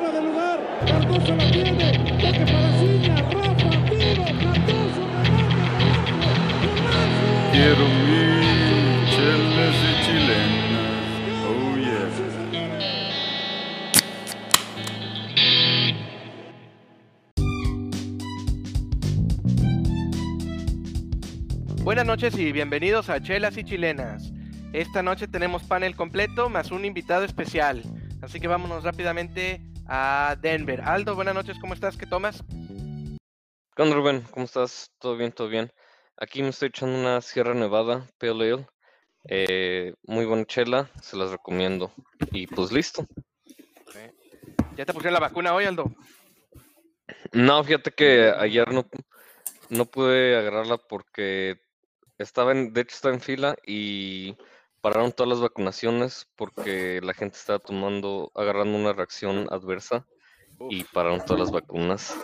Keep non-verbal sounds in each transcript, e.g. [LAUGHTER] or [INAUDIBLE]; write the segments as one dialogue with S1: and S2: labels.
S1: fuera de lugar. Cardoso la tiene. Toque para Ciña. Rafa, tiro. Cardoso, remate.
S2: Quiero mi chelas y chilenas. Oh yeah.
S3: Buenas noches y bienvenidos a Chelas y Chilenas. Esta noche tenemos panel completo más un invitado especial. Así que vámonos rápidamente a Denver. Aldo, buenas noches, ¿cómo estás? ¿Qué tomas?
S4: ¿Qué onda, Rubén? ¿Cómo estás? ¿Todo bien? ¿Todo bien? Aquí me estoy echando una Sierra Nevada Pale Ale. Eh, muy buena chela, se las recomiendo. Y pues listo.
S3: ¿Ya te pusieron la vacuna hoy, Aldo?
S4: No, fíjate que ayer no, no pude agarrarla porque estaba en, de hecho estaba en fila y pararon todas las vacunaciones porque la gente estaba tomando, agarrando una reacción adversa y pararon todas las vacunas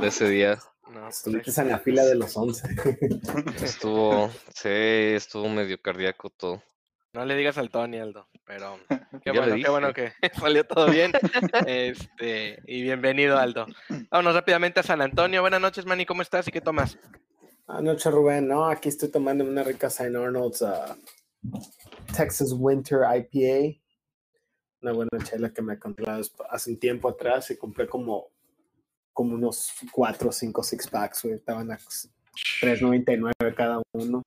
S4: de ese día.
S3: No,
S5: Estuviste en la fila de los 11. [LAUGHS]
S4: Estuvo, sí, estuvo medio cardíaco todo.
S3: no le digas al Tony, Aldo, pero [LAUGHS] qué
S4: Ya
S3: bueno, qué bueno que [LAUGHS] salió todo bien. Este, y bienvenido, Aldo. Vámonos rápidamente a San Antonio. Buenas noches, Manny, ¿cómo estás y qué tomas?
S5: Anoche, Rubén, no, aquí estoy tomando una rica St. Arnold's uh, Texas Winter IPA. Una buena chela que me compré hace un tiempo atrás y compré como, como unos 4 o 5 six packs, güey. Estaban a 3.99 cada uno.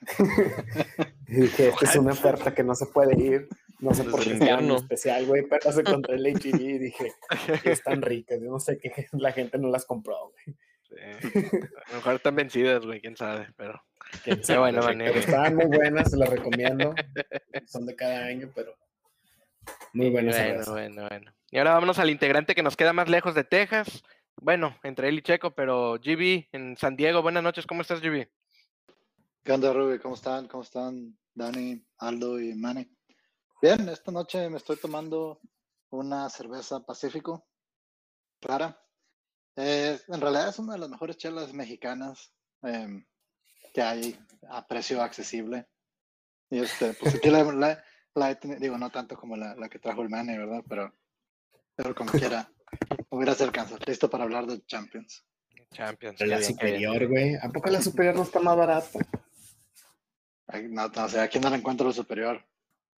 S5: [LAUGHS] y dije, esta es una oferta que no se puede ir. No sé por qué está en especial, güey, pero se encontré [LAUGHS] el HEB y dije, están ricas. Yo no sé qué [LAUGHS] la gente no las compró, güey.
S3: Sí, a [LAUGHS] lo mejor están vencidas, güey, quién sabe, pero
S5: Quién
S3: qué
S5: sabe,
S3: buena
S5: güey,
S3: manera.
S5: Pero estaban muy buenas, se las recomiendo. [LAUGHS] Son de cada año, pero muy buenas.
S3: Bueno, bueno, bueno. Y ahora vámonos al integrante que nos queda más lejos de Texas. Bueno, entre él y Checo, pero GB en San Diego. Buenas noches, ¿cómo estás, GB?
S6: ¿Qué onda, Ruby? ¿Cómo están? ¿Cómo están Dani, Aldo y Manny? Bien, esta noche me estoy tomando una cerveza Pacífico clara. Eh, en realidad es una de las mejores chelas mexicanas em, que hay a precio accesible. Y este, pues aquí la, la- la he teni- digo, no tanto como la, la que trajo el Manny, ¿verdad? Pero, pero como quiera, hubiera se alcanza. Listo para hablar de Champions.
S3: Champions.
S5: Pero la
S3: bien,
S5: superior, güey. ¿A poco la superior no está más barata?
S6: No, no sé, aquí no la encuentro lo superior.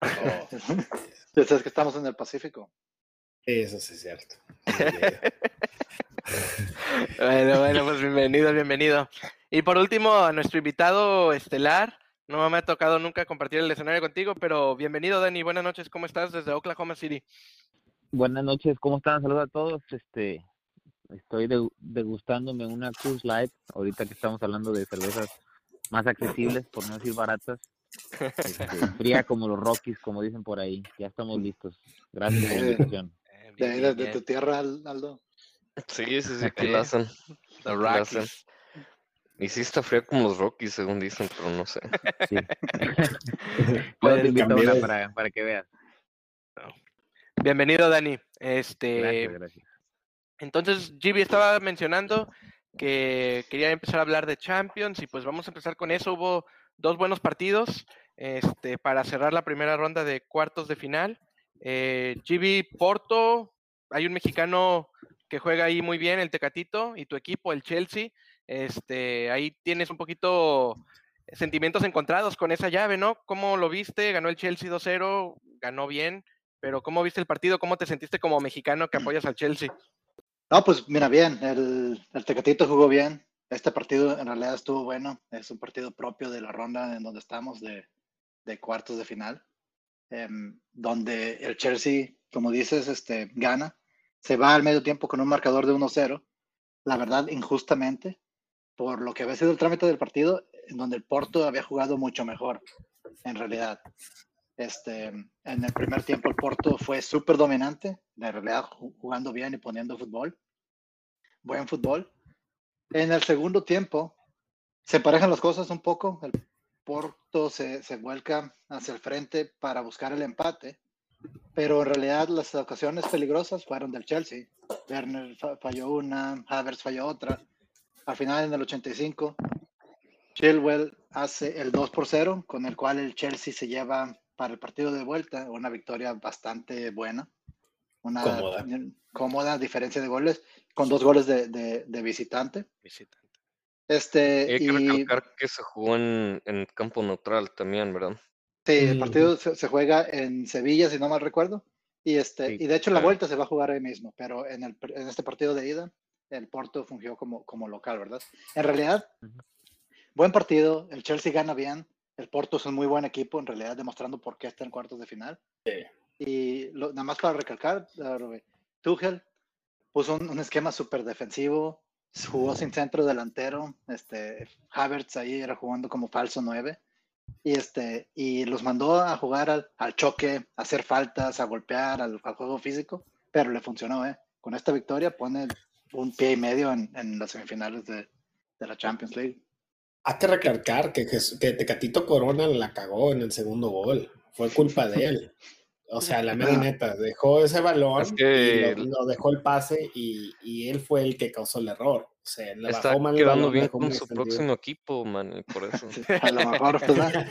S5: Oh, [LAUGHS] [LAUGHS]
S6: Ya sabes que estamos en el Pacífico.
S5: Eso sí es cierto. [LAUGHS] [LAUGHS]
S3: Bueno, bueno, pues bienvenido, bienvenido. Y por último, a nuestro invitado estelar. No me ha tocado nunca compartir el escenario contigo, pero bienvenido, Dani. Buenas noches, ¿cómo estás desde Oklahoma City?
S7: Buenas noches, ¿cómo están? Saludos a todos. Este, estoy de- degustándome una Cruz Light, ahorita que estamos hablando de cervezas más accesibles, por no decir baratas. [LAUGHS] Este, fría como los Rockies, como dicen por ahí. Ya estamos listos. Gracias por la invitación.
S6: De,
S3: bien,
S6: ahí,
S3: bien,
S6: de, de tu tierra, Al- Aldo.
S4: Sí, sí, sí, aquí
S3: Ok.
S4: la hacen.
S3: The. Rockies.
S4: Y sí está fría como los Rockies, según dicen, pero no sé. [LAUGHS]
S7: Sí. [LAUGHS]
S3: Puedes
S7: Luego te invito a
S5: cambiar
S7: una
S5: de-
S7: para, para que veas.
S3: Bienvenido, Dani. Este,
S7: Gracias, gracias.
S3: Entonces, Gibi estaba mencionando que quería empezar a hablar de Champions y pues vamos a empezar con eso. Hubo dos buenos partidos este, para cerrar la primera ronda de cuartos de final. Eh, Porto, hay un mexicano que juega ahí muy bien, el Tecatito, y tu equipo, el Chelsea. Este, ahí tienes un poquito sentimientos encontrados con esa llave, ¿no? ¿Cómo lo viste? Ganó el Chelsea 2-0, ganó bien, pero ¿cómo viste el partido? ¿Cómo te sentiste como mexicano que apoyas al Chelsea?
S6: No, pues mira, bien, el, Tecatito jugó bien. Este partido en realidad estuvo bueno. Es un partido propio de la ronda en donde estamos de cuartos de final, em, donde el Chelsea, como dices, este, gana. Se va al medio tiempo con un marcador de 1-0. La verdad, injustamente, por lo que había sido el trámite del partido, en donde el Porto había jugado mucho mejor, en realidad. Este, en el primer tiempo el Porto fue súper dominante, en realidad ju- jugando bien y poniendo fútbol, buen fútbol. En el segundo tiempo se parejan las cosas un poco, Porto se, se vuelca hacia el frente para buscar el empate, pero en realidad las ocasiones peligrosas fueron del Chelsea. Werner fa- falló una, Havertz falló otra. Al final, en el 85, Chilwell hace el 2 por 0, con el cual el Chelsea se lleva para el partido de vuelta una victoria bastante buena. una
S5: Cómoda.
S6: cómoda diferencia de goles, con dos goles de, de- de visitante.
S3: Visitante.
S6: Este,
S4: Y hay que
S6: y
S4: recalcar que se jugó en, en campo neutral también, ¿verdad?
S6: sí, el
S5: Mm.
S6: partido se, se juega en Sevilla, si no mal recuerdo. Y, este,
S7: Sí.
S6: y de hecho la vuelta se va a jugar ahí mismo, pero en, el, en este partido de ida, el Porto fungió como, como local, ¿verdad? En realidad, buen partido, el Chelsea gana bien, el Porto es un muy buen equipo, en realidad demostrando por qué está en cuartos de final. Y lo- nada más para recalcar, Tuchel puso un, un esquema súper defensivo, jugó sin centro delantero, este, Havertz ahí era jugando como falso 9, y, este, y los mandó a jugar al, al choque, a hacer faltas, a golpear, al, al juego físico, pero le funcionó, ¿eh? Con esta victoria pone un pie y medio en, en las semifinales de, de la Champions League.
S5: Hay que recalcar que, que Tecatito Corona la cagó en el segundo gol. Fue culpa de él. [LAUGHS] O sea, la mera neta, dejó ese balón
S4: Es que-
S5: y lo, lo dejó el pase y, y él fue el que causó el error. O sea, le
S4: Está
S5: bajó mal
S4: quedando
S5: balón,
S4: bien con su
S5: extendido.
S4: próximo equipo, man, y por eso. [LAUGHS]
S6: A lo mejor, ¿verdad?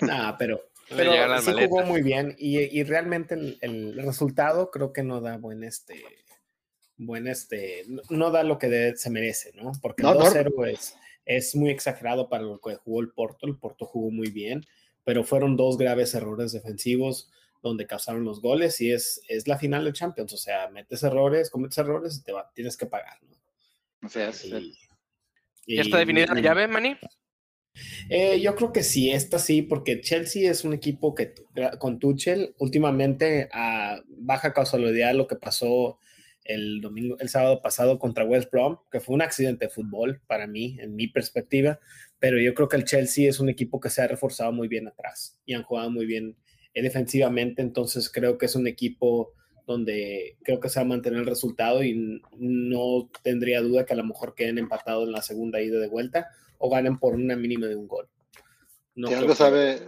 S5: Nah, [LAUGHS] pero, pero sí jugó muy bien y, y realmente el, el resultado creo que no da buen este buen este no- no da lo que de- se merece, ¿no? Porque
S6: No,
S5: el
S6: no.
S5: 2-0 es, es muy exagerado para lo que jugó el Porto, el Porto jugó muy bien, pero fueron dos graves errores defensivos donde causaron los goles y es, es la final de Champions, o sea, metes errores, cometes errores y te va, tienes que pagar, ¿no?
S6: Es, sí.
S5: Y-
S3: ¿Ya está definida la llave, Manny?
S5: eh, yo creo que sí, esta sí, porque Chelsea es un equipo que con Tuchel últimamente a baja causalidad lo que pasó el domingo, el sábado pasado contra West Brom, que fue un accidente de fútbol para mí, en mi perspectiva, pero yo creo que el Chelsea es un equipo que se ha reforzado muy bien atrás y han jugado muy bien defensivamente, entonces creo que es un equipo donde creo que se va a mantener el resultado y no tendría duda que a lo mejor queden empatados en la segunda ida de vuelta o ganen por una mínima de un gol. No
S6: si algo
S5: que-
S6: sabe,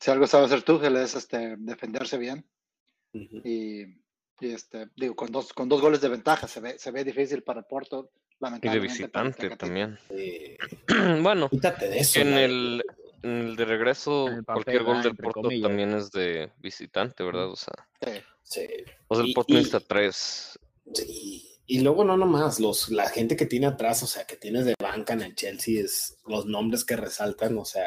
S6: si algo sabe hacer Tuchel es este, defenderse bien y, y, este, digo, con dos, con dos goles de ventaja se ve, se ve difícil para el Porto,
S4: Y de
S6: lamentablemente. para el
S4: visitante también.
S5: Eh, [CLEARS THROAT]
S4: bueno,
S5: quítate de eso.
S4: en el, el de regreso,
S7: En
S4: cualquier gol
S7: ah,
S4: del Porto
S7: comillas.
S4: también es de visitante, ¿verdad? O sea,
S6: Sí.
S5: Sí,
S4: o sea el Porto necesita tres.
S5: sí. Y luego no nomás, los, la gente que tiene atrás, o sea, que tienes de banca en el Chelsea, es los nombres que resaltan, o sea,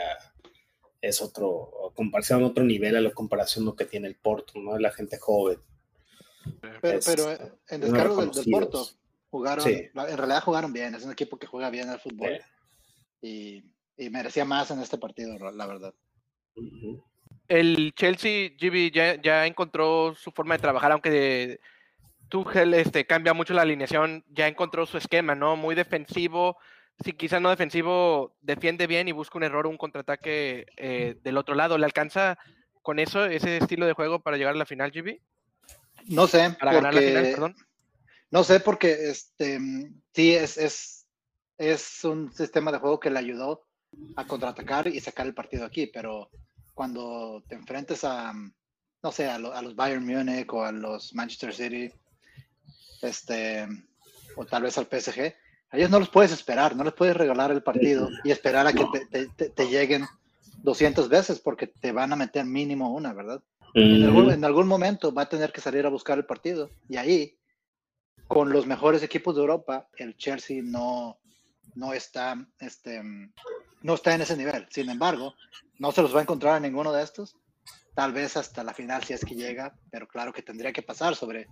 S5: es otro, comparación otro nivel a la comparación lo que tiene el Porto, ¿no? La gente joven.
S6: Pero,
S5: Es-
S6: pero eh, en descargo del, del Porto, jugaron,
S5: Sí.
S6: en realidad jugaron bien, es un equipo que juega bien al fútbol y, y merecía más en este partido, la verdad.
S3: El Chelsea, GB, ya, ya encontró su forma de trabajar, aunque de- Tuchel este, cambia mucho la alineación, ya encontró su esquema, ¿no? Muy defensivo, sí, quizá no defensivo, defiende bien y busca un error o un contraataque eh, del otro lado. ¿Le alcanza con eso, ese estilo de juego para llegar a la final, GB?
S6: No sé,
S3: Para ganar la final, perdón.
S6: No sé, porque este, mm, sí, es, es, es un sistema de juego que le ayudó a contraatacar y sacar el partido aquí, pero cuando te enfrentes a, no sé, a, lo- a los Bayern Múnich o a los Manchester City, este, o tal vez al PSG, a ellos no los puedes esperar, no les puedes regalar el partido y esperar a que te, te- te- te lleguen 200 veces porque te van a meter mínimo una, ¿verdad? en algún, en algún momento va a tener que salir a buscar el partido. Y ahí, con los mejores equipos de Europa, el Chelsea no, no, está, este, no está en ese nivel. Sin embargo, no se los va a encontrar en ninguno de estos. Tal vez hasta la final si es que llega, pero claro que tendría que pasar sobre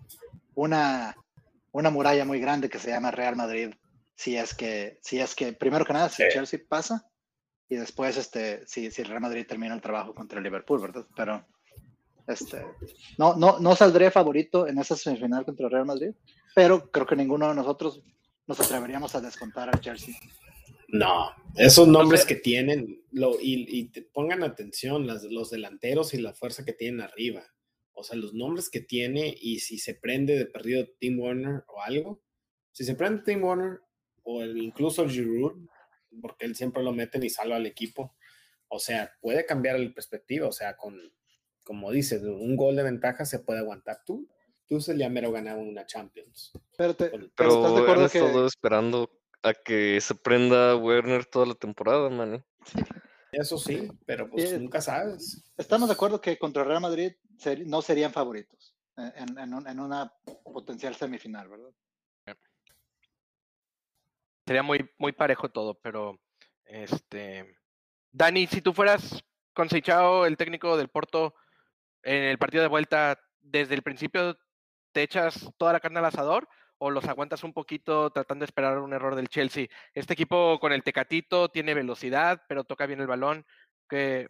S6: una, una muralla muy grande que se llama Real Madrid. Si es que, si es que primero que nada, si
S5: Sí.
S6: Chelsea pasa y después este, si, si el Real Madrid termina el trabajo contra el Liverpool, ¿verdad? Pero este, no, no, no saldré favorito en esa semifinal contra el Real Madrid, pero creo que ninguno de nosotros nos atreveríamos a descontar al Chelsea.
S5: No, esos nombres que tienen, lo, y, y te pongan atención, las, los delanteros y la fuerza que tienen arriba. O sea, los nombres que tiene y si se prende de perdido Tim Warner o algo, si se prende Tim Warner o el- incluso el Giroud, porque él siempre lo meten y salva al equipo, o sea, puede cambiar la perspectiva, o sea, con, como dices, un gol de ventaja se puede aguantar. Tú, tú se le mero ganaba una Champions.
S6: Pero, te-
S5: Pero
S6: pero estás de acuerdo que
S4: esperando a que se prenda Werner toda la temporada, man.
S5: Eso sí, pero pues
S6: Sí.
S5: nunca sabes.
S6: estamos de acuerdo que contra Real Madrid no serían favoritos. en, en un- en una potencial semifinal, ¿verdad?
S3: Sería muy, muy parejo todo, pero este. Dani, si tú fueras con Seichao, el técnico del Porto, en el partido de vuelta, desde el principio te echas toda la carne al asador o los aguantas un poquito tratando de esperar un error del Chelsea. Este equipo con el Tecatito tiene velocidad, pero toca bien el balón. ¿Qué,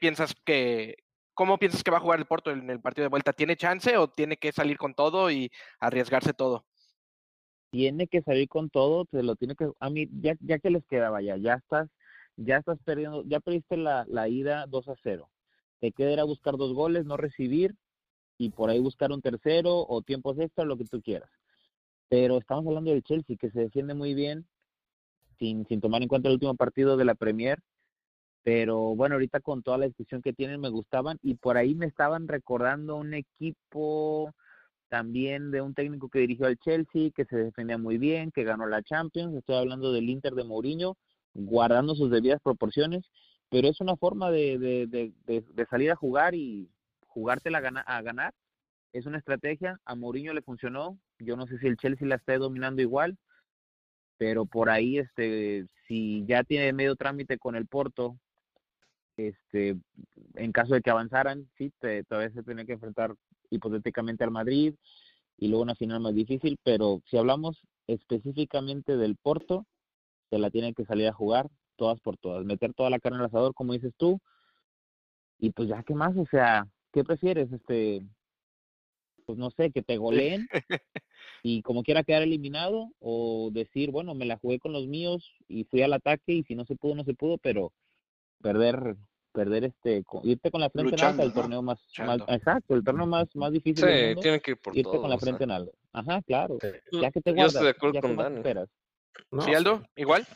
S3: piensas que, cómo piensas que va a jugar el Porto en el partido de vuelta? ¿Tiene chance o tiene que salir con todo y arriesgarse todo?
S7: tiene que salir con todo, te lo tiene que, a mí, ya, ya que les queda, vaya, ya estás, ya estás perdiendo, ya perdiste la, la ida 2 a 0. Te queda ir buscar dos goles, no recibir, y por ahí buscar un tercero o tiempos extra, lo que tú quieras. Pero estamos hablando del Chelsea, que se defiende muy bien, sin, sin tomar en cuenta el último partido de la Premier. Pero bueno, ahorita con toda la discusión que tienen me gustaban y por ahí me estaban recordando un equipo también de un técnico que dirigió al Chelsea, que se defendía muy bien, que ganó la Champions. Estoy hablando del Inter de Mourinho, guardando sus debidas proporciones, pero es una forma de, de, de, de, salir a jugar y jugártela a, gana, a ganar. Es una estrategia, a Mourinho le funcionó. Yo no sé si el Chelsea la está dominando igual, pero por ahí, este, si ya tiene medio trámite con el Porto, este, en caso de que avanzaran, sí, te, todavía se tiene que enfrentar hipotéticamente al Madrid y luego una final más difícil, pero si hablamos específicamente del Porto, se la tiene que salir a jugar todas por todas, meter toda la carne al asador, como dices tú, y pues ya qué más, o sea, ¿qué prefieres? Este, pues no sé, que te [LAUGHS] goleen y como quiera quedar eliminado o decir, bueno, me la jugué con los míos y fui al ataque y si no se pudo, no se pudo, pero perder perder este irte con la frente en alta
S6: Luchando,
S7: el
S6: ¿no?
S7: torneo más, más
S3: Luchando.
S7: exacto el torneo más más difícil del
S4: Sí,
S7: mundo,
S4: tienen que ir por
S7: irte
S4: todo.
S7: con la
S4: o sea.
S7: frente en alto ajá claro
S5: Sí.
S7: ya que te
S4: Yo
S7: guardas
S4: estoy de acuerdo con Dani.
S7: esperas
S5: No,
S3: ¿Sí, Aldo? ¿Igual?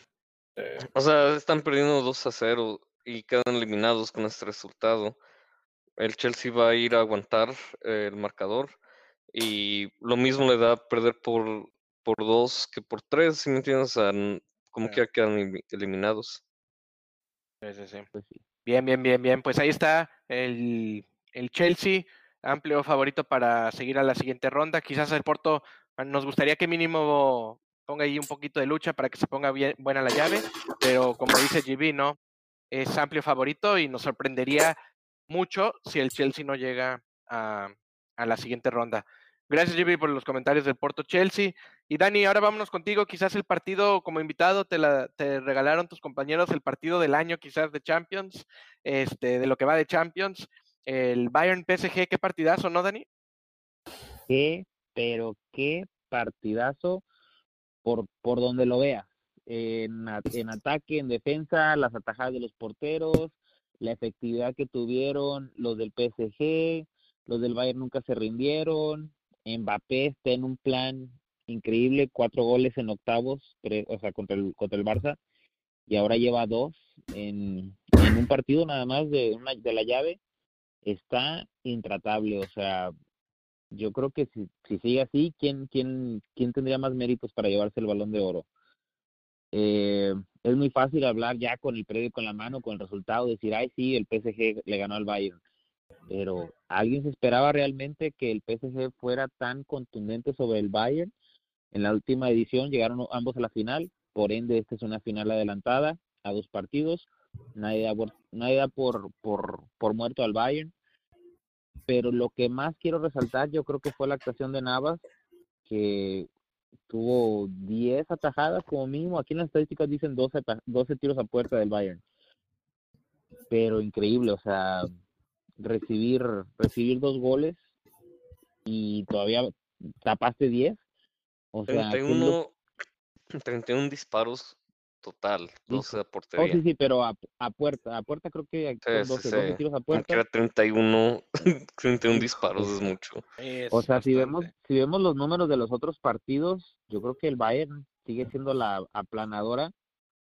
S5: eh,
S4: O sea, están perdiendo 2 a 0 y quedan eliminados con este resultado. El Chelsea va a ir a aguantar eh, el marcador y lo mismo le da perder por, por dos que por tres, si me entiendes, como
S3: Sí.
S4: que quedan elimi- eliminados.
S3: Sí, sí, sí.
S7: pues sí
S3: Bien, bien, bien, bien. Pues ahí está el, el Chelsea, amplio favorito para seguir a la siguiente ronda. Quizás el Porto ah, nos gustaría que mínimo ponga ahí un poquito de lucha para que se ponga bien buena la llave, pero como dice GB, ¿no? Es amplio favorito y nos sorprendería mucho si el Chelsea no llega a, a la siguiente ronda. Gracias, GB, por los comentarios del Porto Chelsea. Y Dani, ahora vámonos contigo. Quizás el partido como invitado te, la, te regalaron tus compañeros el partido del año, quizás de Champions, este, de lo que va de Champions. El Bayern PSG, qué partidazo, ¿no, Dani?
S7: qué pero qué partidazo por por donde lo veas en, en ataque en defensa las atajadas de los porteros la efectividad que tuvieron los del PSG los del Bayern nunca se rindieron Mbappé está en un plan increíble cuatro goles en octavos o sea contra el contra el Barça y ahora lleva dos en, un partido nada más de una de la llave está intratable o sea yo creo que si, si sigue así, ¿quién, quién, ¿quién tendría más méritos para llevarse el balón de oro? Eh, es muy fácil hablar ya con el periódico en la mano, con el resultado, decir, ay, sí, el PSG le ganó al Bayern. Pero ¿alguien se esperaba realmente que el PSG fuera tan contundente sobre el Bayern? En la última edición llegaron ambos a la final, por ende, esta es una final adelantada a dos partidos. Nadie da por, por, por, muerto al Bayern pero lo que más quiero resaltar yo creo que fue la actuación de Navas, que tuvo 10 atajadas como mínimo, aquí en las estadísticas dicen 12, ata- 12 tiros a puerta del Bayern, pero increíble, o sea, recibir, recibir dos goles y todavía tapaste 10, o sea, ¿qué es lo-
S4: 31, 31 disparos total, 12 a
S7: Oh,
S4: portería.
S7: sí, sí, pero a, a puerta, a puerta creo que
S4: Sí,
S7: 12,
S4: sí,
S7: 12
S4: sí.
S7: tiros a puerta.
S4: que era 31, 31 [LAUGHS] disparos es mucho.
S7: O sea, si vemos, si vemos los números de los otros partidos, yo creo que el Bayern sigue siendo la aplanadora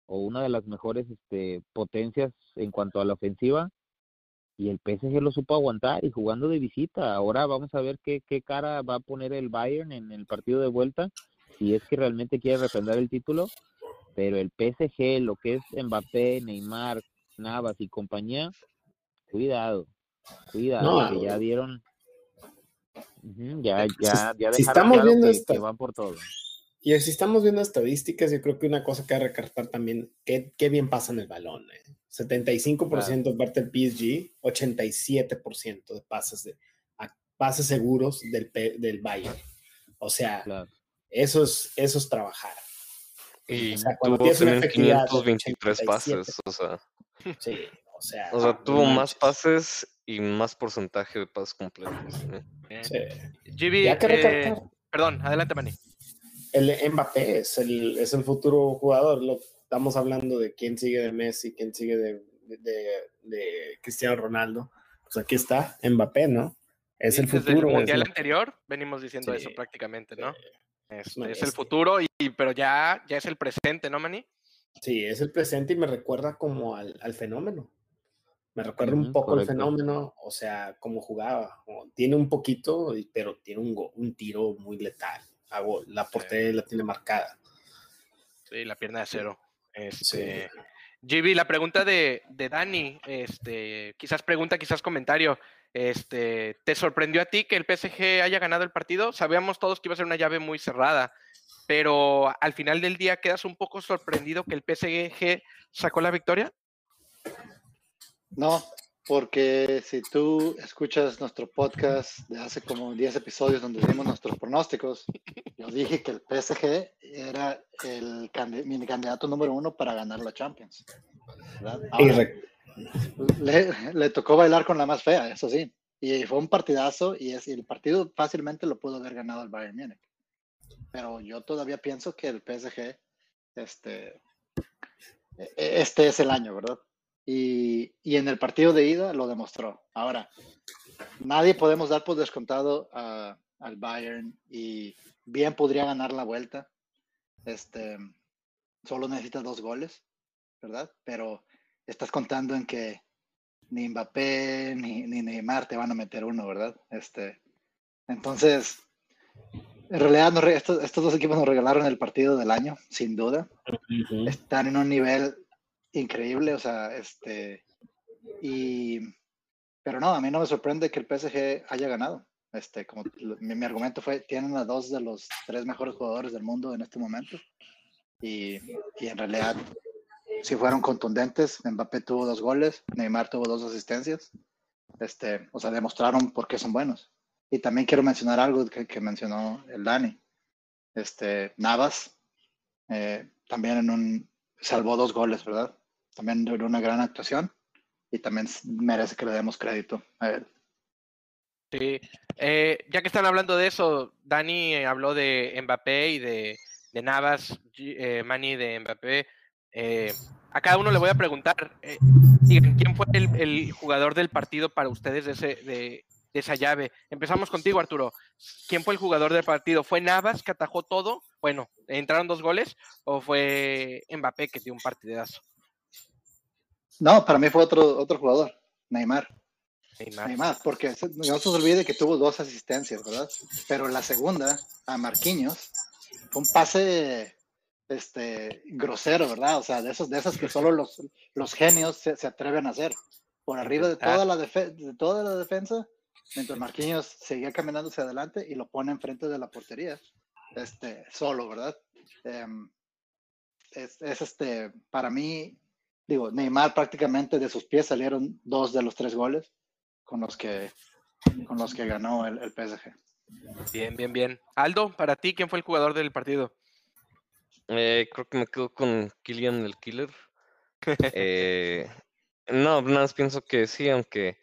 S7: o una de las mejores este, potencias en cuanto a la ofensiva. Y el PSG lo supo aguantar y jugando de visita. Ahora vamos a ver qué, qué cara va a poner el Bayern en el partido de vuelta, si es que realmente quiere refrendar el título. Pero el PSG, lo que es Mbappé, Neymar, Navas y compañía, cuidado, cuidado,
S5: No,
S7: que ya dieron Ujú, Ya, ya, ya
S5: si
S7: dejaron
S5: estamos
S7: claro
S5: viendo
S7: que,
S5: esta-
S7: que van por todo.
S5: Y si estamos viendo estadísticas, yo creo que una cosa que hay que recartar también, qué, qué bien pasan el balón. eh. 75% de parte del PSG, 87% de pases, de, pases seguros del, P- del Bayern. O sea,
S7: Claro.
S5: eso es, eso es trabajar.
S4: Y
S5: O sea, cuando
S4: tuvo
S5: tienes una
S4: también
S5: efectividad de
S4: 523
S5: 87.
S4: pases, o sea,
S5: Sí, o sea.
S4: o sea, tuvo más pases y más porcentaje de pases completos. ¿eh?
S5: Sí.
S3: GB,
S5: Y hay que
S3: eh,
S5: recartar.
S3: perdón, adelante, Manny.
S5: El Mbappé es el, es el futuro jugador. Lo, estamos hablando de quién sigue de Messi, quién sigue de, de, de- de Cristiano Ronaldo. Pues aquí está Mbappé, ¿no? Es
S3: Sí,
S5: el
S3: desde
S5: futuro.
S3: el
S5: es
S3: mundial
S5: lo-
S3: anterior venimos diciendo
S5: Sí,
S3: eso prácticamente, ¿no?
S5: No,
S3: es el futuro, y, pero ya, ya es el presente, ¿no, Manny?
S5: sí, es el presente y me recuerda como al, al fenómeno. Me recuerda un poco
S7: correcto.
S5: al fenómeno, o sea, cómo jugaba. tiene un poquito, pero tiene un, go- un tiro muy letal. A gol. La portería la tiene marcada.
S3: Sí, la pierna de acero.
S5: Sí.
S3: Este, GB, la pregunta de, de Dani, este, quizás pregunta, quizás comentario. Este, ¿Te sorprendió a ti que el PSG haya ganado el partido? Sabíamos todos que iba a ser una llave muy cerrada, pero al final del día quedas un poco sorprendido que el PSG sacó la victoria.
S6: No, porque si tú escuchas nuestro podcast de hace como 10 episodios donde dimos nuestros pronósticos, yo dije que el PSG era el mi candidato número uno para ganar la Champions. le tocó bailar con la más fea, eso sí. Y fue un partidazo y, es, y el partido fácilmente lo pudo haber ganado el Bayern Múnich. Pero yo todavía pienso que el PSG, este, e- este es el año, ¿verdad? Y, y en el partido de ida lo demostró. Ahora, nadie podemos dar por descontado a- al Bayern y bien podría ganar la vuelta. Este, solo necesita dos goles, ¿verdad? Pero estás contando en que ni Mbappé ni, ni Neymar te van a meter uno, ¿verdad? Este, entonces, en realidad nos estos, estos dos equipos nos regalaron el partido del año, sin duda.
S5: Ujú.
S6: Están en un nivel increíble, o sea, este, y, pero no, a mí no me sorprende que el PSG haya ganado. Este, como mi, mi argumento fue, tienen a dos de los tres mejores jugadores del mundo en este momento. Y, y en realidad, si fueron contundentes, Mbappé tuvo dos goles, Neymar tuvo dos asistencias. Este, o sea, demostraron por qué son buenos. Y también quiero mencionar algo que, que mencionó el Dani. Este, Navas, eh, también en un, salvó dos goles, ¿verdad? También de una gran actuación y también merece que le demos crédito a él.
S3: Sí. Eh, ya que están hablando de eso, Dani eh, habló de Mbappé y de, de Navas, eh, Manny de Mbappé. Eh, a cada uno le voy a preguntar, digan, ¿quién fue el, el jugador del partido para ustedes de, ese, de, de esa llave? Empezamos contigo, Arturo. ¿Quién fue el jugador del partido? ¿Fue Navas que atajó todo? Bueno, ¿entraron dos goles? ¿O fue Mbappé que dio un partidazo?
S6: No, para mí fue otro, otro jugador, Neymar.
S3: Neymar.
S6: Neymar, porque no se olvide que tuvo dos asistencias, ¿verdad? Pero la segunda, a Marquinhos, fue un pase este, grosero, ¿verdad? O sea, de, esos, de esas que solo los, los genios se, se atreven a hacer. Por arriba de toda, la defe- de toda la defensa, mientras Marquinhos seguía caminando hacia adelante y lo pone enfrente de la portería, este, solo, ¿verdad? Em, es, es este, para mí, digo, Neymar prácticamente de sus pies salieron dos de los tres goles con los que, con los que ganó el, el PSG.
S3: Bien, bien, bien. Aldo, para ti, ¿quién fue el jugador del partido?
S4: Eh, creo que me quedo con Killian el Killer. [LAUGHS] Eh, no, nada más pienso que sí, aunque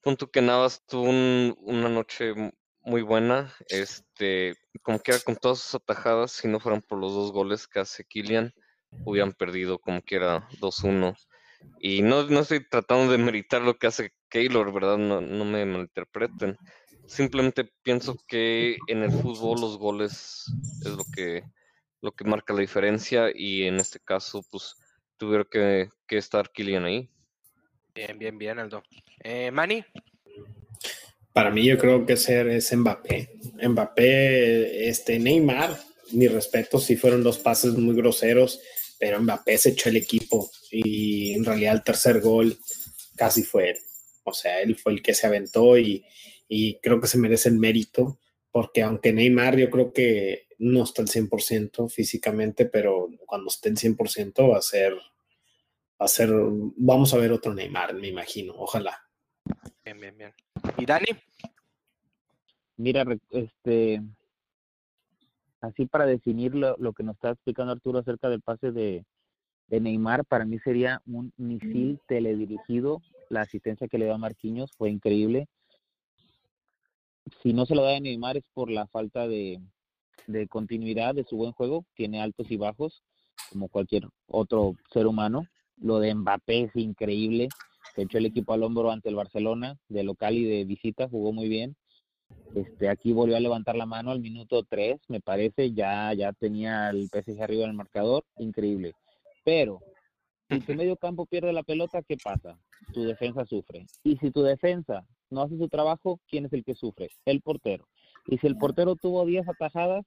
S4: punto que Navas tuvo un- una noche muy buena, este, como quiera con todas sus atajadas, si no fueran por los dos goles que hace Killian, hubieran perdido como quiera 2-1. Y no, no estoy tratando de meritar lo que hace Keylor, ¿verdad? No, no me malinterpreten. Simplemente pienso que en el fútbol los goles es lo que, lo que marca la diferencia y en este caso, pues, tuvieron que, que estar Kylian ahí.
S3: Bien, bien, bien, Aldo. Eh, Manny,
S5: Para mí yo creo que ser es Mbappé. Mbappé, este Neymar, mi respeto, sí fueron dos pases muy groseros, pero Mbappé se echó el equipo y en realidad el tercer gol casi fue él. O sea, él fue el que se aventó y, y creo que se merece el mérito, porque aunque Neymar yo creo que no está al 100% físicamente, pero cuando esté en 100% va a ser, va a ser, vamos a ver otro Neymar, me imagino, ojalá.
S3: Bien, bien, bien. ¿Y Dani?
S7: Mira, este, así para definir lo, lo que nos está explicando Arturo acerca del pase de, de Neymar, para mí sería un misil teledirigido. La asistencia que le da a Marquinhos fue increíble. Si no se lo da a Neymar es por la falta de, de continuidad de su buen juego. Tiene altos y bajos, como cualquier otro ser humano. Lo de Mbappé es increíble. Se echó el equipo al hombro ante el Barcelona, de local y de visita, jugó muy bien. Este, aquí volvió a levantar la mano al minuto 3, me parece, ya, ya tenía el PSG arriba en el marcador, increíble. Pero, si tu medio campo pierde la pelota, ¿qué pasa? Tu defensa sufre. Y si tu defensa no hace su trabajo, ¿quién es el que sufre? El portero. Y si el portero tuvo 10 atajadas,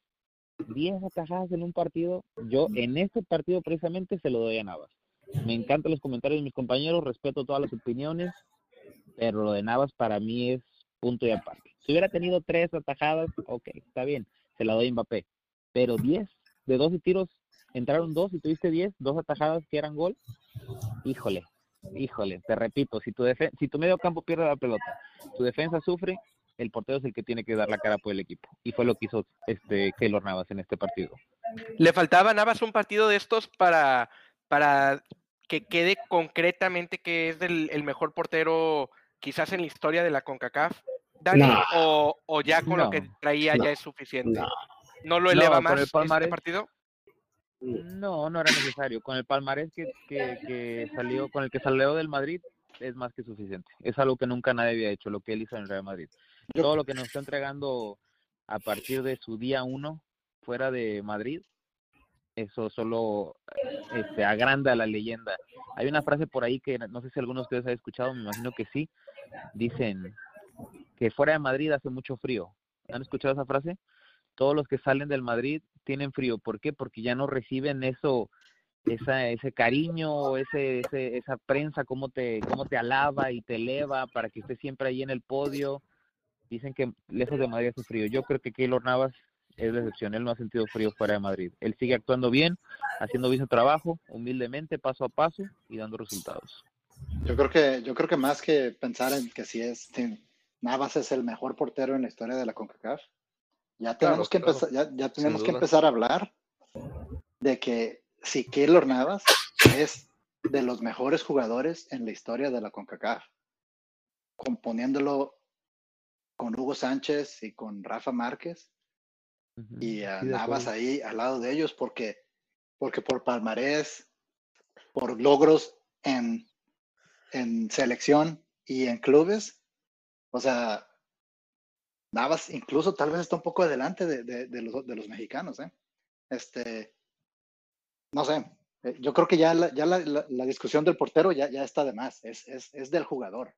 S7: 10 atajadas en un partido, yo en este partido precisamente se lo doy a Navas. Me encantan los comentarios de mis compañeros, respeto todas las opiniones, pero lo de Navas para mí es punto y aparte. Si hubiera tenido tres atajadas, ok, está bien, se la doy a Mbappé. Pero 10 de 12 tiros, entraron dos y tuviste 10, dos atajadas que eran gol. Híjole, híjole, te repito, si tu, si tu medio campo pierde la pelota, tu defensa sufre, el portero es el que tiene que dar la cara por el equipo. Y fue lo que hizo este Keylor Navas en este partido.
S3: Le faltaba Navas un partido de estos para, para que quede concretamente que es el, el mejor portero quizás en la historia de la CONCACAF. Dani,
S5: No.
S3: o, o ya con lo que traía
S5: No.
S3: ya es suficiente.
S5: No.
S3: ¿No lo eleva
S7: con
S3: más
S7: el
S3: este
S7: palmarés.
S3: partido?
S7: No, no era necesario. Con el palmarés que, que, que salió, con el que salió del Madrid, es más que suficiente. Es algo que nunca nadie había hecho, lo que él hizo en el Real Madrid.
S6: Yo-
S7: Todo lo que nos está entregando a partir de su día uno fuera de Madrid, eso solo este, agranda la leyenda. Hay una frase por ahí que no sé si alguno de ustedes ha escuchado, me imagino que sí. Dicen que fuera de Madrid hace mucho frío. ¿Han escuchado esa frase? Todos los que salen del Madrid tienen frío. ¿Por qué? Porque ya no reciben eso, esa, ese cariño, ese, ese, esa prensa, cómo te, cómo te alaba y te eleva para que estés siempre ahí en el podio. Dicen que lejos de Madrid hace frío. Yo creo que Keylor Navas es la excepción. Él no ha sentido frío fuera de Madrid. Él sigue actuando bien, haciendo bien su trabajo, humildemente, paso a paso y dando resultados.
S6: Yo creo que, yo creo que más que pensar en que si es Navas es el mejor portero en la historia de la CONCACAF, ya tenemos que
S4: claro,
S6: empezar, ya, ya tenemos que empezar a hablar de que si Keylor Navas es de los mejores jugadores en la historia de la CONCACAF, componiéndolo con Hugo Sánchez y con Rafa Márquez y a
S7: sí, de
S6: Navas ahí al lado de ellos porque, porque por palmarés, por logros en, en selección y en clubes, o sea, Navas incluso tal vez está un poco adelante de, de- de los, de los mexicanos, ¿eh? Este, no sé, eh, yo creo que ya la, ya la, la- la discusión del portero ya, ya está de más, es, es, es del jugador.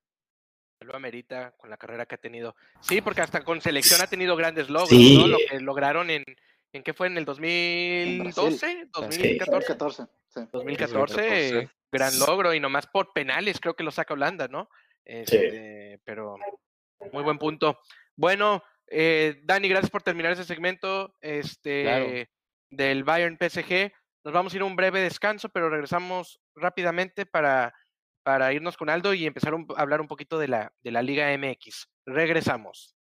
S3: Lo amerita con la carrera que ha tenido. Sí, porque hasta con selección ha tenido grandes logros,
S5: Sí.
S3: ¿no? Lo que lograron en, ¿en qué fue? ¿En el 2012?
S6: Sí,
S3: 2014.
S6: 2014, sí.
S3: 2014,
S4: 2014.
S3: gran logro y nomás por penales creo que lo saca Holanda, ¿no? Este, Pero muy buen punto. Bueno, eh, Dani, gracias por terminar ese segmento este,
S7: Claro.
S3: del Bayern PSG. Nos vamos a ir a un breve descanso, pero regresamos rápidamente para, para irnos con Aldo y empezar un- a hablar un poquito de la, de la Liga MX. Regresamos.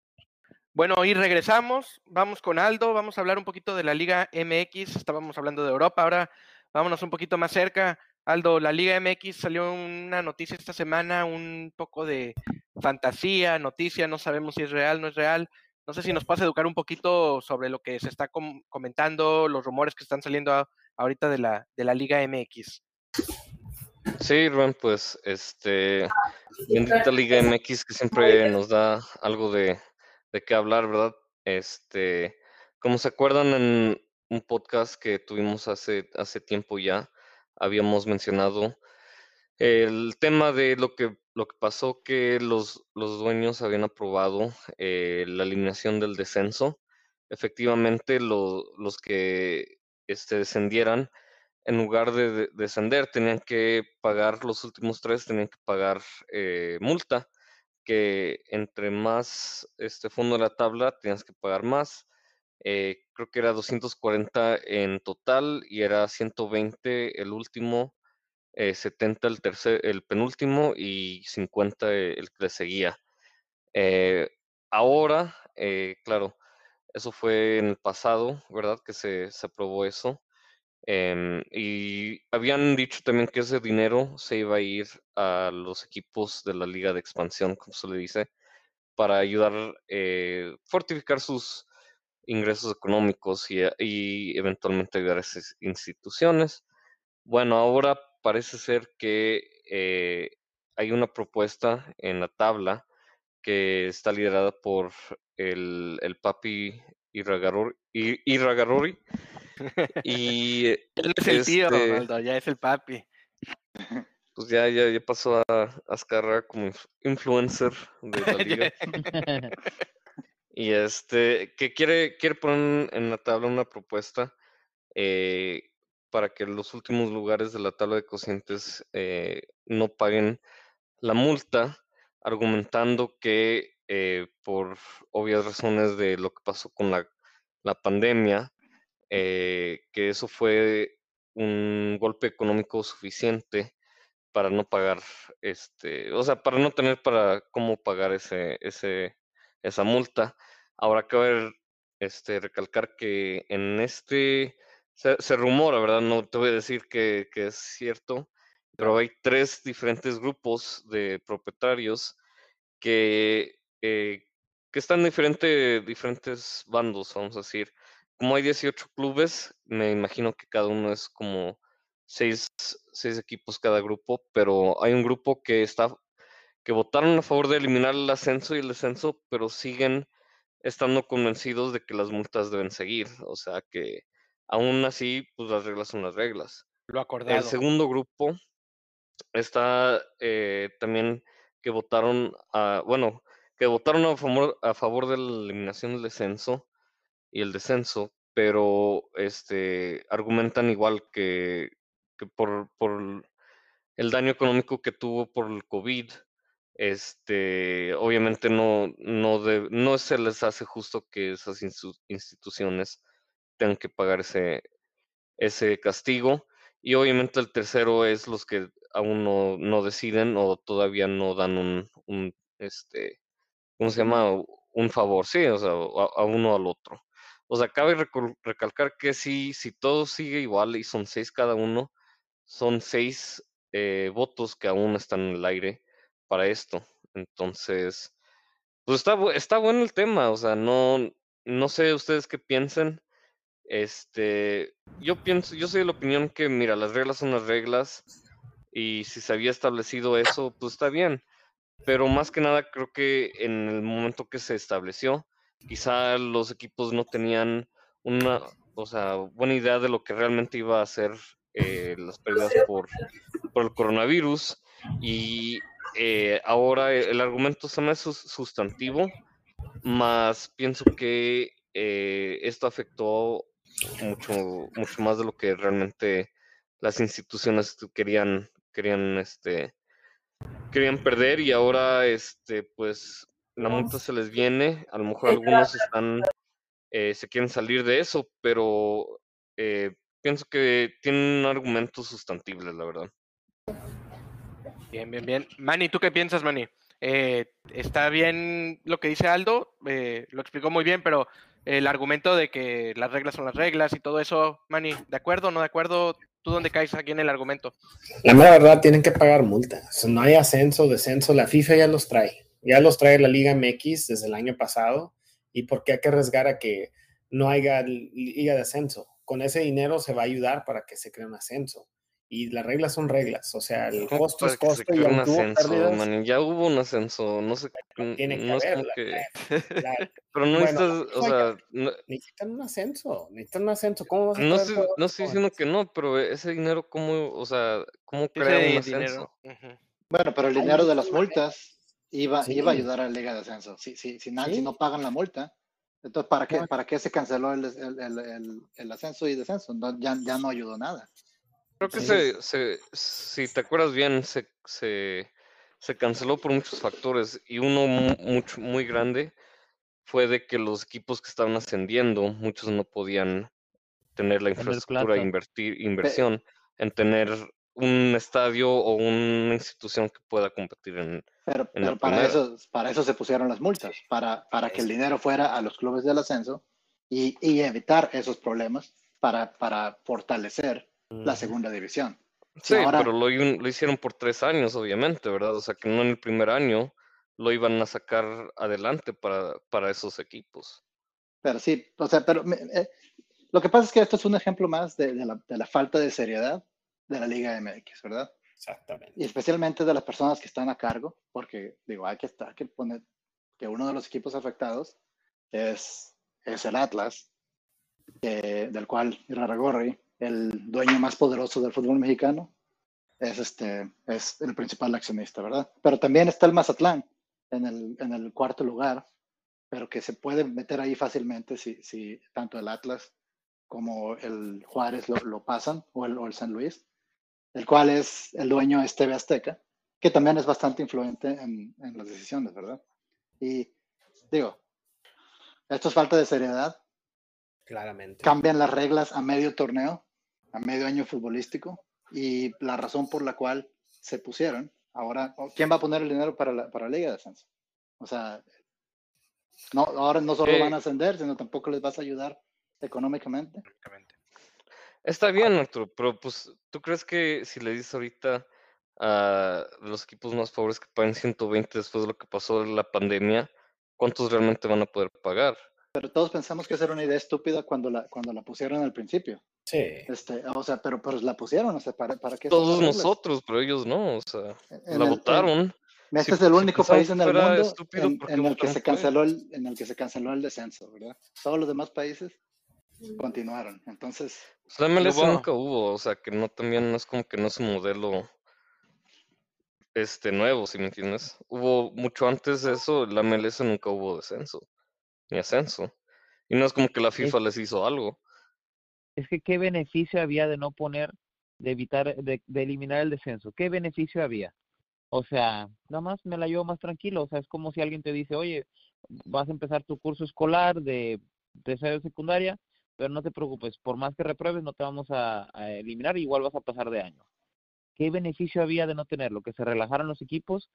S3: Bueno, y regresamos. Vamos con Aldo. Vamos a hablar un poquito de la Liga MX. Estábamos hablando de Europa. Ahora vámonos un poquito más cerca. Aldo, la Liga MX salió una noticia esta semana, un poco de fantasía, noticia, no sabemos si es real, no es real. No sé si nos puedes educar un poquito sobre lo que se está com- comentando, los rumores que están saliendo ahorita de la, de la Liga MX.
S4: Sí, Rubén, pues este, bendita Liga MX que siempre nos da algo de, de qué hablar, ¿verdad? Este, como se acuerdan en un podcast que tuvimos hace, hace tiempo ya, habíamos mencionado el tema de lo que, lo que pasó, que los, los dueños habían aprobado eh, la eliminación del descenso. Efectivamente, lo- los que este, descendieran, en lugar de, de- descender, tenían que pagar los últimos tres, tenían que pagar eh, multa. que entre más este fondo de la tabla tenías que pagar más. Eh, creo que era 240 en total y era 120 el último, eh, 70 el tercer, el penúltimo y 50 el que le seguía. Eh, ahora, eh, claro, eso fue en el pasado, ¿verdad? Que se, se aprobó eso. Em, y habían dicho también que ese dinero se iba a ir a los equipos de la liga de expansión, como se le dice, para ayudar, eh, fortificar sus ingresos económicos y, y eventualmente ayudar a esas instituciones. Bueno, ahora parece ser que eh, hay una propuesta en la tabla que está liderada por el, el papi Irragarori, Irragarori [LAUGHS] y
S3: Él es el tío,
S4: este,
S3: Ronaldo, ya es el papi.
S4: pues ya, ya, ya pasó a, a como inf- influencer de la [LAUGHS] liga. Y este, que quiere, quiere poner en la tabla una propuesta eh, para que los últimos lugares de la tabla de cocientes eh, no paguen la multa, argumentando que eh, por obvias razones de lo que pasó con la, la pandemia, que eso fue un golpe económico suficiente para no pagar, este, o sea, para no tener para cómo pagar ese, ese, esa multa. Ahora cabe este, recalcar que en este se, se rumora, ¿verdad? No te voy a decir que, que es cierto, pero hay tres diferentes grupos de propietarios que, eh, que están en diferente, diferentes bandos, vamos a decir. Como hay 18 clubes, me imagino que cada uno es como seis, seis equipos cada grupo, pero hay un grupo que está que votaron a favor de eliminar el ascenso y el descenso, pero siguen estando convencidos de que las multas deben seguir. O sea que aún así, pues las reglas son las reglas.
S3: Lo
S4: El
S3: acordado.
S4: segundo grupo está eh, también que votaron a, bueno, que votaron a favor, a favor de la eliminación del descenso y el descenso, pero este argumentan igual que, que por, por el daño económico que tuvo por el COVID, este, obviamente no, no, de- no se les hace justo que esas instituciones tengan que pagar ese, ese castigo. Y obviamente el tercero es los que aún no, no deciden o todavía no dan un, un este, ¿cómo se llama? Un favor, sí, o sea, a, uno al otro. O sea, cabe recalcar que si, si todo sigue igual y son seis cada uno, son seis eh, votos que aún están en el aire para esto. Entonces, pues está, está bueno el tema, o sea, no, no sé ustedes qué piensen. Este, yo pienso, yo soy de la opinión que, mira, las reglas son las reglas y si se había establecido eso, pues está bien. Pero más que nada creo que en el momento que se estableció, quizá los equipos no tenían una, o sea, buena idea de lo que realmente iba a ser eh, las pérdidas por, por el coronavirus y eh, ahora el argumento se me sus- sustantivo, más pienso que eh, esto afectó mucho, mucho más de lo que realmente las instituciones querían, querían, este, querían perder y ahora, este, pues, la multa se les viene. A lo mejor algunos están, eh, se quieren salir de eso, pero eh, pienso que tienen un argumento sustantible, la verdad.
S3: Bien, bien, bien. Manny, ¿tú qué piensas, Manny? Eh, está bien lo que dice Aldo, eh, lo explicó muy bien, pero el argumento de que las reglas son las reglas y todo eso, Manny, ¿de acuerdo o no de acuerdo? ¿Tú dónde caes aquí en el argumento?
S5: La mera verdad, tienen que pagar multas. No hay ascenso, descenso. La FIFA ya los trae. Ya los trae la Liga MX desde el año pasado. ¿Y por qué hay que arriesgar a que no haya li- liga de ascenso? Con ese dinero se va a ayudar para que se cree un ascenso. Y las reglas son reglas. O sea, el
S4: ¿Cómo
S5: costo es costo y
S4: un ascenso,
S5: pérdidas,
S4: man? Ya hubo un ascenso, no sé,
S5: tiene que
S4: no que... [LAUGHS]
S5: La-
S4: Pero no
S5: Bueno,
S4: necesitas, o sea, no,
S5: necesitan un ascenso. Necesitan un ascenso. ¿Cómo vas a
S4: no estoy, no estoy diciendo que no, pero ese dinero, ¿cómo, o sea, cómo crea un ascenso?
S6: Bueno, pero el dinero de las multas iba,
S5: Sí.
S6: iba a ayudar a la Liga de Ascenso. Si, si, si, na- si no pagan la multa, entonces ¿para qué,
S5: Bueno.
S6: ¿para qué se canceló el, el, el, el- el ascenso y descenso? No, ya, ya no ayudó nada.
S4: Creo que
S5: Sí.
S4: se, se, si te acuerdas bien, se, se, se canceló por muchos factores y uno mu- mucho, muy grande fue de que los equipos que estaban ascendiendo, muchos no podían tener la infraestructura, invertir, inversión en tener un estadio o una institución que pueda competir en...
S6: Pero,
S4: en la
S6: pero para,
S4: primera.
S6: eso, para eso se pusieron las multas, para, para que el dinero fuera a los clubes del ascenso y, y evitar esos problemas para, para fortalecer la segunda división.
S4: Sí,
S6: ahora-
S4: pero lo, lo hicieron por tres años, obviamente, ¿verdad? O sea, que no en el primer año lo iban a sacar adelante para, para esos equipos.
S6: Pero sí, o sea, pero me- eh, lo que pasa es que esto es un ejemplo más de, de la, de la falta de seriedad de la Liga MX, ¿verdad?
S5: Exactamente.
S6: Y especialmente de las personas que están a cargo, porque digo, hay que, estar, hay que poner que uno de los equipos afectados es, es el Atlas, que- del cual Iraragorri, el dueño más poderoso del fútbol mexicano, es, este, es el principal accionista, ¿verdad? Pero también está el Mazatlán en el, en el cuarto lugar, pero que se puede meter ahí fácilmente si, si tanto el Atlas como el Juárez lo, lo pasan, o el, o el San Luis, el cual es el dueño es TV Azteca, que también es bastante influente en, en las decisiones, ¿verdad? Y digo, esto es falta de seriedad,
S5: Claramente.
S6: cambian las reglas a medio torneo, a medio año futbolístico, y la razón por la cual se pusieron. Ahora, ¿quién va a poner el dinero para la, para la Liga de Ascenso? O sea, no, ahora no solo van a ascender, sino tampoco les vas a ayudar económicamente.
S4: Está bien, Arturo, pero pues, ¿tú crees que si le dices ahorita a los equipos más pobres que paguen 120 después de lo que pasó en la pandemia, cuántos realmente van a poder pagar?
S6: Pero todos pensamos que esa era una idea estúpida cuando la, cuando la pusieron al principio.
S5: Sí.
S6: Este, o sea, pero, pero la pusieron, o sea, ¿para, para qué?
S4: Todos nosotros, pero ellos no, o sea,
S6: En
S4: la
S6: el-
S4: votaron.
S6: Este
S4: Si-
S6: es el único país en el mundo
S4: estúpido,
S6: en,
S4: ¿por qué
S6: en el que se canceló el, en el que se canceló el descenso, ¿verdad? Todos los demás países continuaron. Entonces,
S4: la MLS nunca hubo, o sea, que no también no es como que no es un modelo este nuevo, si me entiendes. Hubo mucho antes de eso, la MLS nunca hubo descenso ni ascenso. Y no es como que la FIFA les hizo algo.
S7: Es que qué beneficio había de no poner, de evitar, de, de eliminar el descenso. ¿Qué beneficio había? O sea, nada más me la llevo más tranquilo. O sea, es como si alguien te dice, oye, vas a empezar tu curso escolar de tercera secundaria, pero no te preocupes, por más que repruebes, no te vamos a, a eliminar, igual vas a pasar de año. ¿Qué beneficio había de no tenerlo? Que se relajaran los equipos,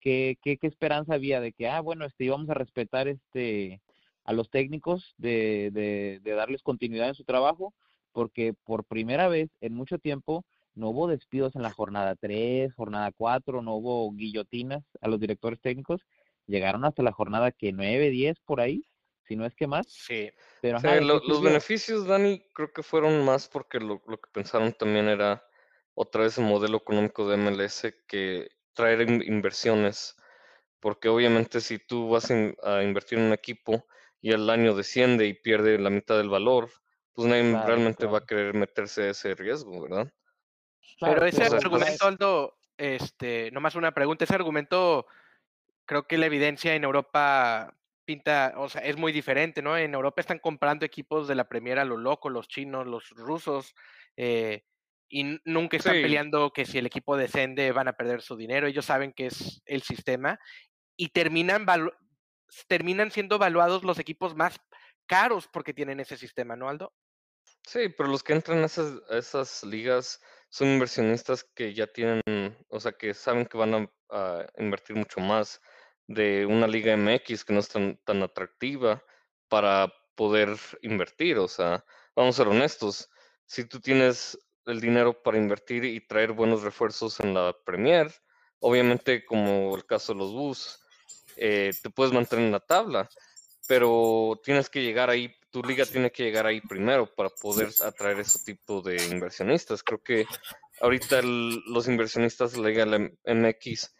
S7: ¿qué, qué, qué esperanza había de que, ah, bueno, este, íbamos a respetar este a los técnicos de, de, de darles continuidad en su trabajo, porque por primera vez en mucho tiempo no hubo despidos en la jornada 3, jornada 4, no hubo guillotinas a los directores técnicos, llegaron hasta la jornada que 9, 10 por ahí, si no es que más,
S3: Sí.
S7: pero
S4: O
S7: ajá,
S4: sea,
S7: ¿de qué
S4: lo- los beneficios, Dani, creo que fueron más porque lo, lo que pensaron también era otra vez el modelo económico de MLS que traer in- inversiones, porque obviamente si tú vas in- a invertir en un equipo y el año desciende y pierde la mitad del valor, pues nadie
S7: Claro,
S4: realmente va a querer meterse a ese riesgo, ¿verdad?
S7: Claro,
S3: Pero ese
S4: o sea,
S3: argumento, Aldo, este, nomás una pregunta, ese argumento, creo que la evidencia en Europa pinta, o sea, es muy diferente, ¿no? En Europa están comprando equipos de la Premier a lo loco, los chinos, los rusos, eh, y nunca están
S4: Sí.
S3: peleando que si el equipo descende van a perder su dinero, ellos saben que es el sistema, y terminan, terminan siendo evaluados los equipos más caros porque tienen ese sistema, ¿no, Aldo?
S4: Sí, pero los que entran a esas, a esas ligas son inversionistas que ya tienen, o sea, que saben que van a, a invertir mucho más de una liga MX que no es tan, tan atractiva para poder invertir. O sea, vamos a ser honestos, si tú tienes el dinero para invertir y traer buenos refuerzos en la Premier, obviamente como el caso de los Bus, eh, te puedes mantener en la tabla, pero tienes que llegar ahí, tu liga tiene que llegar ahí primero para poder atraer ese tipo de inversionistas. Creo que ahorita los inversionistas de la Liga MX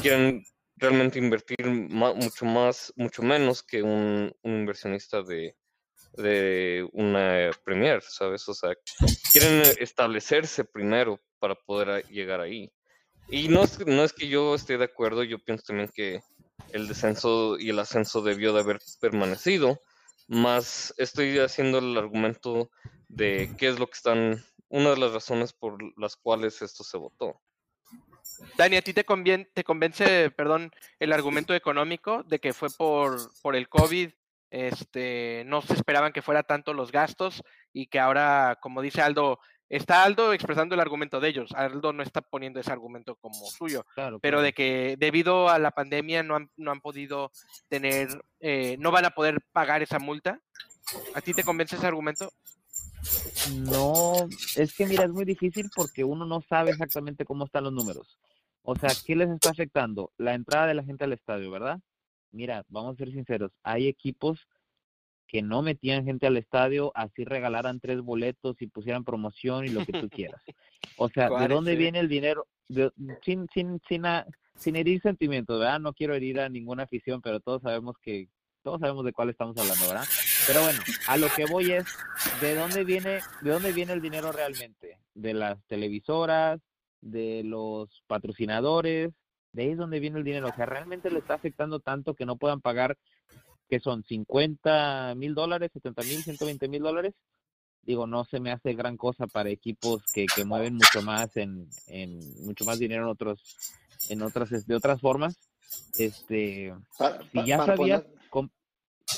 S4: quieren realmente invertir mucho más, mucho menos que un inversionista de, de una Premier, ¿sabes? O sea, quieren establecerse primero para poder llegar ahí. Y no es, no es que yo esté de acuerdo, yo pienso también que el descenso y el ascenso debió de haber permanecido, más estoy haciendo el argumento de qué es lo que están, una de las razones por las cuales esto se votó.
S3: Dani, ¿a ti te, convien- te convence, perdón, el argumento económico de que fue por, por el COVID, este, no se esperaban que fuera tanto los gastos y que ahora, como dice Aldo, está Aldo expresando el argumento de ellos, Aldo no está poniendo ese argumento como suyo,
S7: Claro,
S3: pero
S7: claro.
S3: de que debido a la pandemia no han, no han podido tener, eh, no van a poder pagar esa multa. ¿A ti te convence ese argumento?
S7: No, es que mira, es muy difícil porque uno no sabe exactamente cómo están los números. O sea, ¿qué les está afectando? La entrada de la gente al estadio, ¿verdad? Mira, vamos a ser sinceros, hay equipos que no metían gente al estadio, así regalaran tres boletos y pusieran promoción y lo que tú [LAUGHS] quieras. O sea, ¿de dónde viene el dinero? De- sin, sin, sin, a- sin herir sentimientos, ¿verdad? No quiero herir a ninguna afición, pero todos sabemos que, todos sabemos de cuál estamos hablando, ¿verdad? Pero bueno, a lo que voy es, ¿de dónde viene, de dónde viene el dinero realmente? De las televisoras, de los patrocinadores, de ahí es donde viene el dinero. O sea, realmente le está afectando tanto que no puedan pagar, que son 50 mil dólares, 70 mil, 120 mil dólares. Digo, no se me hace gran cosa para equipos que, que mueven mucho más en, en mucho más dinero en otros, en otras, de otras formas. Este, si ya
S6: para
S7: sabías,
S6: poner-
S7: com-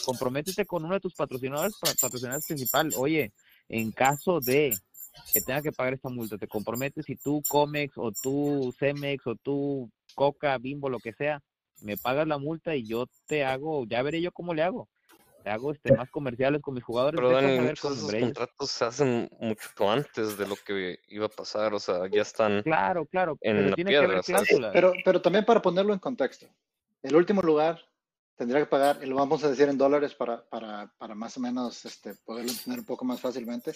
S7: comprométete con uno de tus patrocinadores, pa- patrocinadores principal. Oye, en caso de que tenga que pagar esta multa, te comprometes y tú Comex o tú Cemex o tú Coca, Bimbo, lo que sea, me pagas la multa y yo te hago, ya veré yo cómo le hago. Te hago este más comerciales con mis jugadores.
S4: Pero Dani, muchos de contratos se hacen mucho antes de lo que iba a pasar, o sea, ya están
S7: Claro, claro,
S4: en
S7: pero
S4: la
S7: tiene que
S4: piedra,
S7: cláusulas.
S6: Pero, pero también para ponerlo en contexto, el último lugar tendría que pagar, y lo vamos a decir en dólares para, para, para más o menos este, poderlo entender un poco más fácilmente.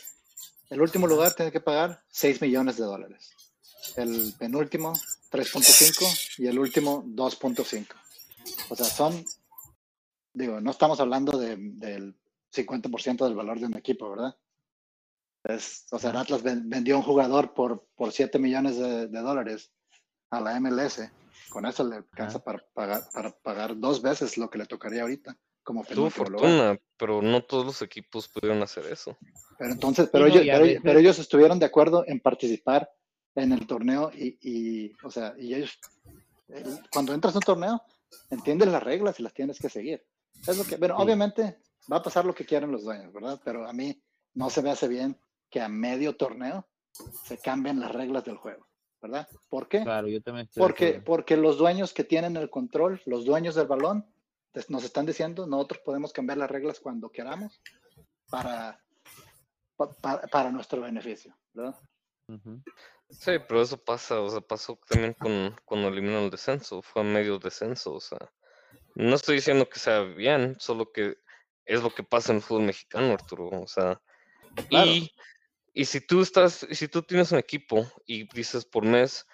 S6: El último lugar tiene que pagar 6 millones de dólares. El penúltimo 3.5 [LAUGHS] y el último 2.5. O sea, son, digo, no estamos hablando de- del 50% del valor de un equipo, ¿verdad? Es, o sea, el Atlas ven- vendió un jugador por, por 7 millones de, de dólares a la MLS. Con eso le alcanza para pagar, para pagar dos veces lo que le tocaría ahorita como
S4: tuvo fortuna, pero no todos los equipos pudieron hacer eso.
S6: Pero entonces, pero,
S7: no,
S6: ellos, pero ellos estuvieron de acuerdo en participar en el torneo y, y, o sea, y ellos, el- cuando entras a un torneo, entiendes las reglas y las tienes que seguir. Es lo que, bueno,
S7: Sí.
S6: obviamente va a pasar lo que quieran los dueños, ¿verdad? Pero a mí no se me hace bien que a medio torneo se cambien las reglas del juego, ¿verdad? ¿Por qué?
S7: Claro, yo también
S6: Porque, porque los dueños que tienen el control, los dueños del balón, nos están diciendo, nosotros podemos cambiar las reglas cuando queramos para, pa- pa- para nuestro beneficio, ¿verdad?
S7: Ujú.
S4: Sí, pero eso pasa, o sea, pasó también con cuando eliminaron el descenso, fue a medio descenso, o sea, no estoy diciendo que sea bien, solo que es lo que pasa en el fútbol mexicano, Arturo, o sea,
S6: Claro.
S4: y, y si tú estás, si tú tienes un equipo y dices por mes,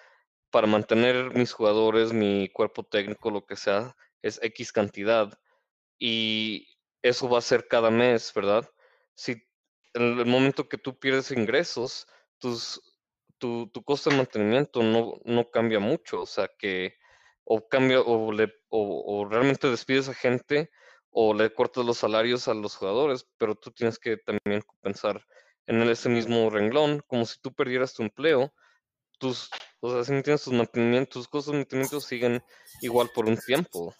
S4: para mantener mis jugadores, mi cuerpo técnico, lo que sea, es X cantidad, y eso va a ser cada mes, ¿verdad? Si en el momento que tú pierdes ingresos, tus, tu, tu costo de mantenimiento no, no cambia mucho, o sea que o cambia o, le, o, o realmente despides a gente o le cortas los salarios a los jugadores, pero tú tienes que también compensar en ese mismo renglón, como si tú perdieras tu empleo, tus, o sea, si me entiendes, tus mantenimientos, tus costos de mantenimiento siguen igual por un tiempo.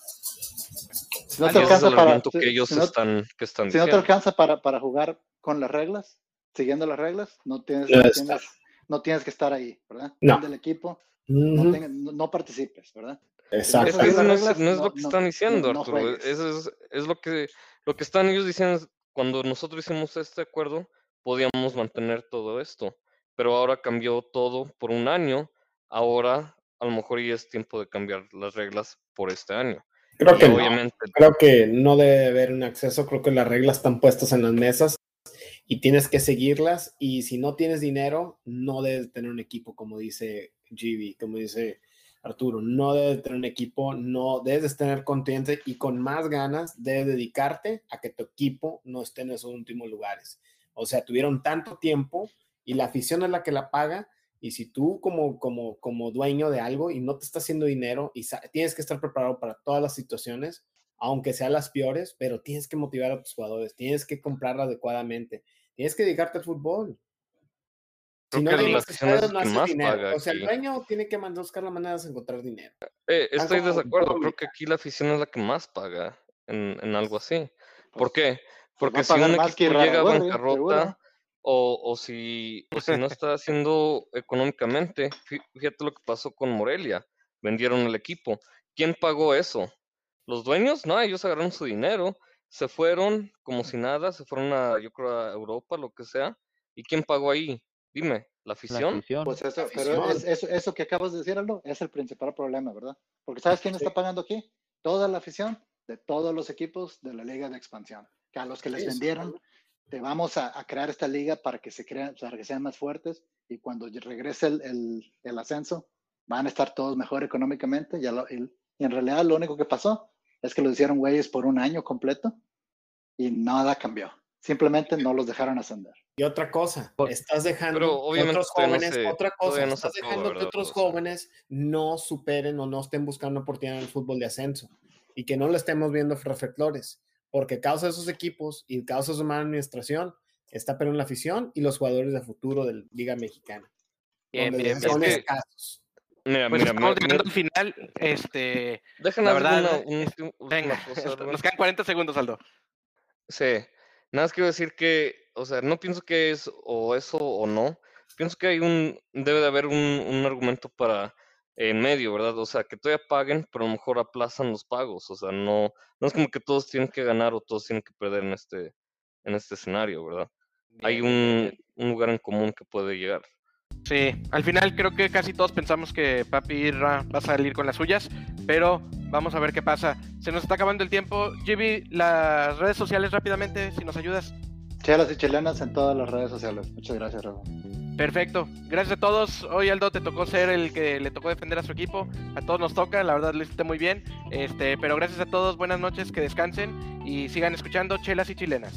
S6: Si no
S4: Y
S6: te
S4: ese es
S6: alcanza
S4: el
S6: para, si-
S4: que ellos
S6: si no-
S4: están, que están
S6: si no te alcanza para, para jugar con las reglas, siguiendo las reglas, no tienes, no tienes, no tienes que estar ahí, ¿verdad?
S5: No.
S6: Del equipo, no,
S5: Ujú,
S6: tenga- no- no participes, ¿verdad?
S5: Exacto.
S4: Es que eso
S6: las
S4: no es, no lo que
S6: no-
S4: están diciendo,
S6: no
S4: Arturo. Eso es, es lo que lo que están ellos diciendo. es, Cuando nosotros hicimos este acuerdo, podíamos mantener todo esto. Pero ahora cambió todo por un año. Ahora a lo mejor ya es tiempo de cambiar las reglas por este año.
S5: Creo
S4: Y
S5: que no.
S4: obviamente,
S5: Creo que no debe haber un acceso. Creo que las reglas están puestas en las mesas y tienes que seguirlas. Y si no tienes dinero, no debes tener un equipo, como dice GB, como dice Arturo. No debes tener un equipo, no debes de tener consciente y con más ganas debes dedicarte a que tu equipo no esté en esos últimos lugares. O sea, tuvieron tanto tiempo y la afición es la que la paga. Y si tú como, como, como dueño de algo y no te está haciendo dinero y tienes que estar preparado para todas las situaciones, aunque sean las peores, pero tienes que motivar a tus jugadores, tienes que comprar adecuadamente, tienes que dedicarte al fútbol. Si no
S4: que
S5: hay
S4: la
S5: más
S4: afición es
S5: estadios,
S4: el
S5: no
S4: que
S5: hace
S4: más
S5: dinero.
S4: paga
S5: O sea, el dueño tiene que buscar la manera de encontrar dinero.
S4: Eh, estoy de desacuerdo, creo que aquí la afición es la que más paga en, en algo así. ¿Por qué?
S6: pues va
S4: Porque si un equipo llega a
S6: Irarrázaval,
S4: bancarrota o, o, si, o si no [LAUGHS] está haciendo económicamente, fí- fíjate lo que pasó con Morelia, vendieron el equipo. ¿Quién pagó eso? ¿Los dueños? No, ellos agarraron su dinero, se fueron como si nada, se fueron a, yo creo, a Europa, lo que sea. ¿Y quién pagó ahí? Dime, ¿la
S7: La
S4: afición?
S7: afición.
S6: Pues eso,
S5: afición.
S6: pero es- eso, eso que acabas de decir, Aldo, es el principal problema, ¿verdad? Porque ¿sabes quién está pagando aquí? Toda la afición de todos los equipos de la Liga de Expansión, que a los que les vendieron, te vamos a, a crear esta liga para que se crean, para que sean más fuertes y cuando regrese el, el- el ascenso, van a estar todos mejor económicamente y, a lo- y- y en realidad lo único que pasó es que los hicieron güeyes por un año completo y nada cambió. Simplemente no los dejaron ascender.
S5: Y otra cosa, estás dejando
S4: Pero
S5: que
S4: obviamente
S5: otros
S4: no
S5: jóvenes,
S4: se-
S5: otra cosa,
S4: no
S5: estás dejando que otros jóvenes no superen o no estén buscando oportunidad en el fútbol de ascenso y que no le estemos viendo reflectores, porque causa de esos equipos y causa de su mala administración está perdiendo la afición y los jugadores de futuro de la Liga Mexicana.
S3: Bien,
S5: donde
S3: bien,
S5: son
S3: bien.
S4: Es que-
S5: escasos.
S4: Mira,
S3: Pues
S4: mira,
S3: estamos
S4: me-
S3: llegando al final. Este,
S4: dejen
S3: la verdad,
S4: una,
S3: venga,
S4: cosa,
S3: nos quedan 40 segundos, Aldo.
S4: Sí, nada más quiero decir que, o sea, no pienso que es o eso o no. Pienso que hay un, debe de haber un, un argumento para en medio, ¿verdad? O sea, que todavía paguen, pero a lo mejor aplazan los pagos. O sea, no, no es como que todos tienen que ganar o todos tienen que perder en este, en este escenario, ¿verdad? Hay
S3: Bien,
S4: un, un lugar en común que puede llegar.
S3: Sí, al final creo que casi todos pensamos que Papi Irra va a salir con las suyas, pero vamos a ver qué pasa. Se nos está acabando el tiempo. Gibi, las redes sociales rápidamente, si nos ayudas.
S6: Chelas y chilenas en todas las redes sociales. Muchas gracias, Raúl.
S3: Perfecto. Gracias a todos. Hoy Aldo te tocó ser el que le tocó defender a su equipo. A todos nos toca, la verdad lo hiciste muy bien. Este, pero gracias a todos, buenas noches, que descansen y sigan escuchando Chelas y Chilenas.